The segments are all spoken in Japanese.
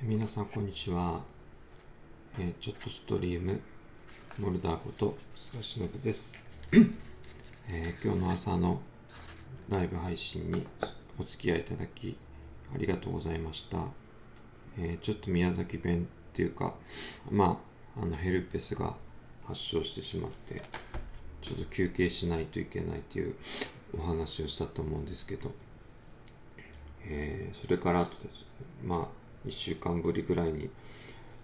皆さんこんにちは、えーちょっとストリームモルダーこと菅忍です、えー今日の朝のライブ配信にお付き合いいただきありがとうございました、えーちょっと宮崎弁っていうかまああのヘルペスが発症してしまってちょっと休憩しないといけないというお話をしたと思うんですけど、えーそれからあとです。まあ1週間ぶりぐらいに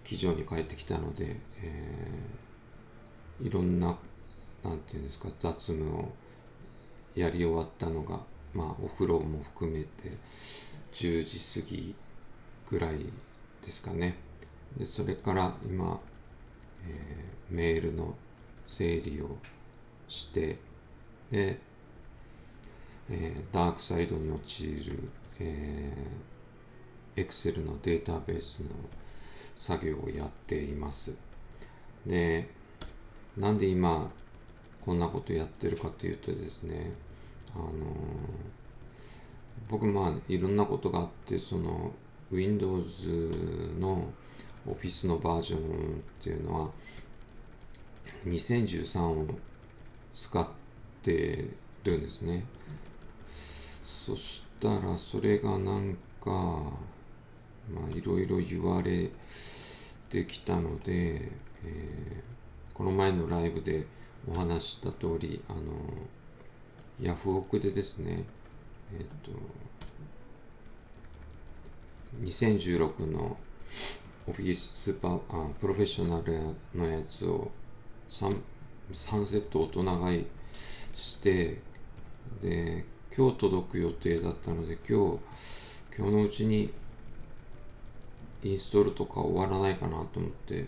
機場に帰ってきたので、えーいろんななんていうんですか雑務をやり終わったのが、まあ、お風呂も含めて10時過ぎぐらいですかね。でそれから今、えーメールの整理をしてで、えーダークサイドに陥る、えー、Excel のデータベースの作業をやっています。で、なんで今こんなことやってるかというとですね、あのー僕まあいろんなことがあって、その Windows の Office のバージョンっていうのは2013を使ってるんですね。そしたらそれがなんか、まあいろいろ言われてきたので、えーこの前のライブでお話した通り、あの、ヤフオクでですね、えっ、と、2016のオフィススーパーあプロフェッショナルのやつを 3, 3セット大人買いしてで今日届く予定だったので今日今日のうちにインストールとか終わらないかなと思って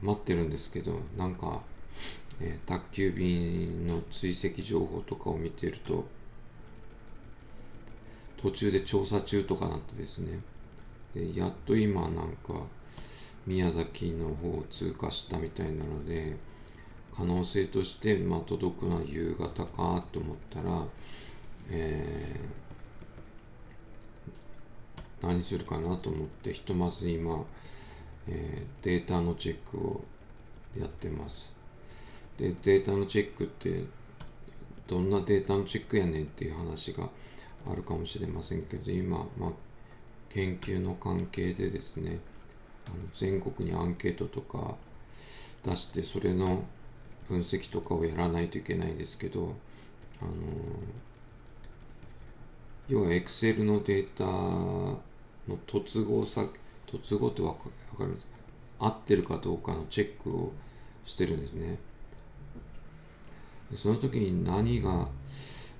待ってるんですけどなんか、えー宅急便の追跡情報とかを見てると途中で調査中とかなってですね。でやっと今なんか宮崎の方を通過したみたいなので可能性として、まあ、届くのは夕方かと思ったら、えー何するかなと思ってひとまず今、えーデータのチェックをやってます。でデータのチェックってどんなデータのチェックやねんっていう話があるかもしれませんけど今、まあ、研究の関係でですねあの全国にアンケートとか出してそれの分析とかをやらないといけないんですけどあの要は Excel のデータの突合さ突合ってわかわかるんです合ってるかどうかのチェックをしてるんですね。その時に何が、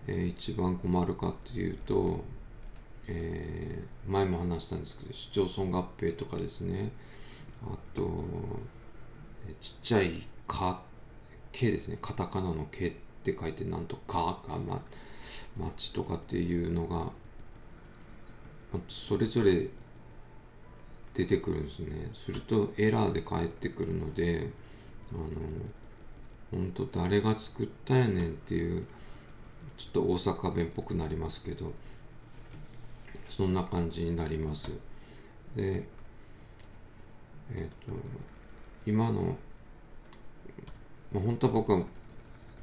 えー一番困るかっていうと、えー前も話したんですけど市町村合併とかですね。あとちっちゃい「か」「け」ですね。カタカナの「け」って書いてなんと「か」が、ま、町とかっていうのがそれぞれ出てくるんですね。するとエラーで返ってくるのであの本当誰が作ったんやねんっていうちょっと大阪弁っぽくなりますけどそんな感じになります。でえっ、と今のまあ本当は僕は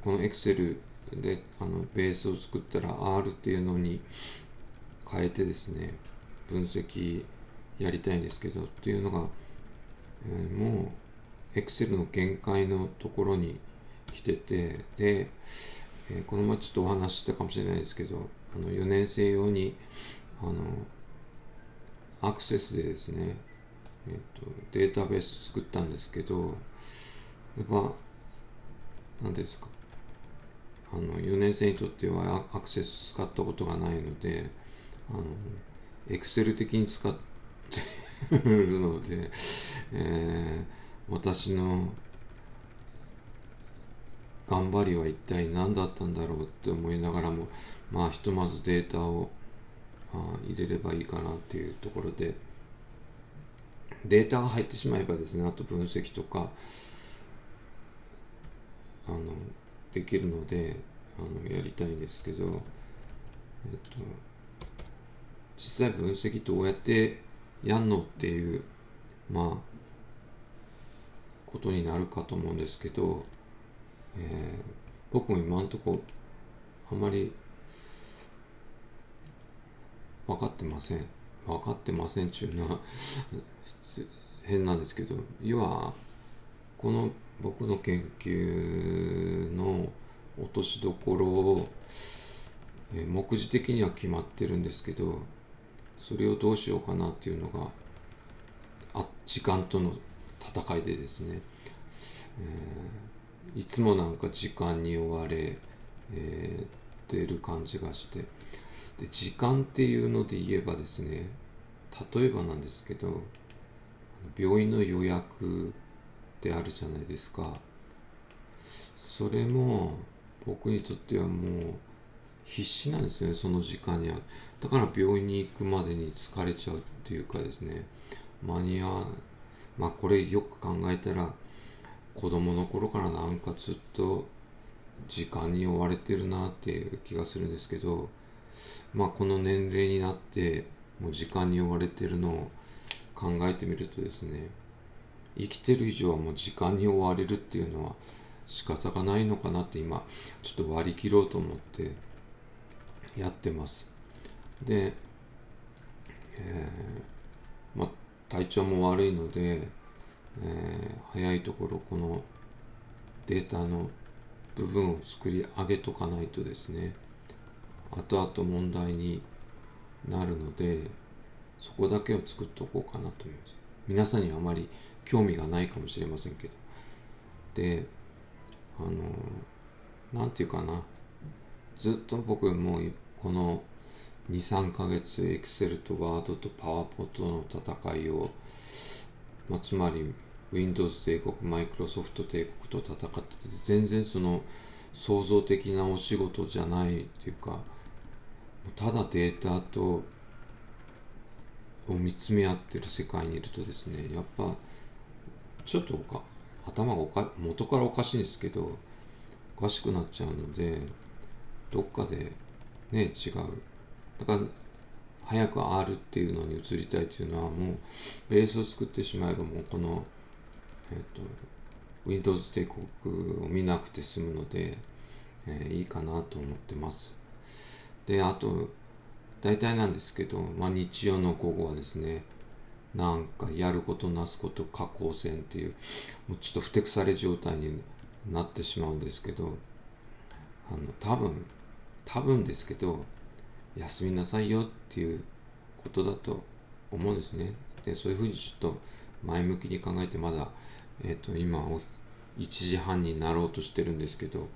この Excel であのベースを作ったら R っていうのに変えてですね分析やりたいんですけどっていうのが、えーもう Excel の限界のところに来ててで、えーこの前ちょっとお話ししたかもしれないですけどあの4年生用にあのアクセスでですね、えっとデータベース作ったんですけどやっぱ何ですかあの4年生にとってはアクセス使ったことがないのでエクセル的に使ってるので、えー私の頑張りは一体何だったんだろうって思いながらもまあひとまずデータをあ入れればいいかなっていうところで。データが入ってしまえばですねあと分析とかあのできるのであのやりたいんですけど、際分析どうやってやんのっていうまあことになるかと思うんですけど、えー、僕も今んとこあんまり分かってません。分かってませんっちゅうのは 変なんですけど要はこの僕の研究の落としどころを、目次的には決まってるんですけどそれをどうしようかなっていうのがあ時間との戦いでですね、えー、いつもなんか時間に追われ、えー、てる感じがして。で時間っていうので言えばですね例えばなんですけど病院の予約ってあるじゃないですか。それも僕にとってはもう必死なんですねその時間には。だから病院に行くまでに疲れちゃうっていうかですね間に合わまあこれよく考えたら子供の頃からなんかずっと時間に追われてるなっていう気がするんですけどまあこの年齢になってもう時間に追われてるのを考えてみるとですね生きてる以上はもう時間に追われるっていうのは仕方がないのかなって今ちょっと割り切ろうと思ってやってます。で、えー、まあ体調も悪いので、えー、早いところこのデータの部分を作り上げとかないとですね後々問題になるのでそこだけを作っておこうかなという。皆さんにはあまり興味がないかもしれませんけど。であの何て言うかな。ずっと僕もうこの23ヶ月エクセルとワードとパワーポットの戦いを、まあ、つまり Windows 帝国マイクロソフト帝国と戦ってて全然その創造的なお仕事じゃないっていうかただデータとを見つめ合ってる世界にいるとですねやっぱちょっとか頭がおか元からおかしいんですけどおかしくなっちゃうのでどっかでね違う。だから早く R っていうのに移りたいっていうのはもうベースを作ってしまえばもうこのえっ、と Windows 帝国を見なくて済むので、えー、いいかなと思ってます。であと大体なんですけど、まあ、日曜の午後はですねなんかやることなすこと下降線っていうもうちょっとふてくされ状態になってしまうんですけどあの多分多分ですけど休みなさいよっていうことだと思うんですね。でそういうふうにちょっと前向きに考えてまだ、えーと、今1時半になろうとしてるんですけど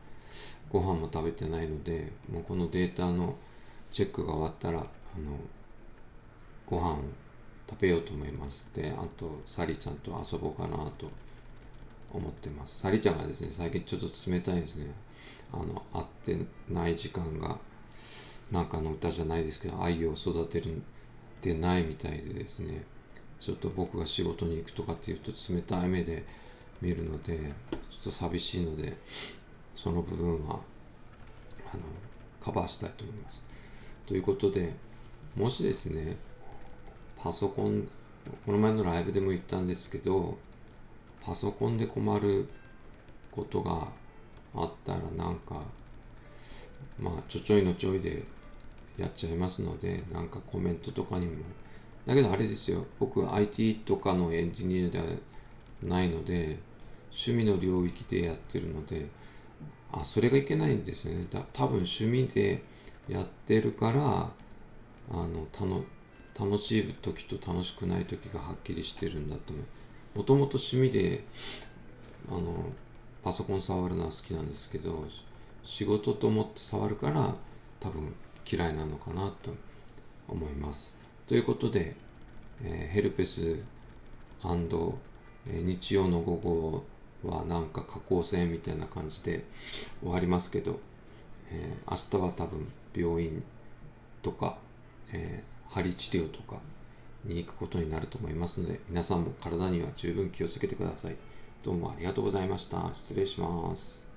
ご飯も食べてないのでもうこのデータのチェックが終わったらあのご飯を食べようと思います。であとサリちゃんと遊ぼうかなと思ってます。サリちゃんがですね最近ちょっと冷たいですね。あの会ってない時間がなんかの歌じゃないですけど愛を育てるでないみたいでですね。ちょっと僕が仕事に行くとかっていうと冷たい目で見るのでちょっと寂しいのでその部分はあのカバーしたいと思います。ということでもしですねパソコンこの前のライブでも言ったんですけどパソコンで困ることがあったらなんかまあちょちょいのちょいでやっちゃいますのでなんかコメントとかにも。だけどあれですよ。僕 IT とかのエンジニアではないので趣味の領域でやってるのであそれがいけないんですよね。だ多分趣味でやってるからあの楽しい時と楽しくない時がはっきりしてるんだと思う。もともと趣味であのパソコン触るのは好きなんですけど仕事と思って触るから多分嫌いなのかなと思います。ということで、えー、ヘルペス、えー、日曜の午後はなんか下降線みたいな感じで終わりますけど、えー、明日は多分病院とか、えー、針治療とかに行くことになると思いますので皆さんも体には十分気をつけてください。どうもありがとうございました。失礼します。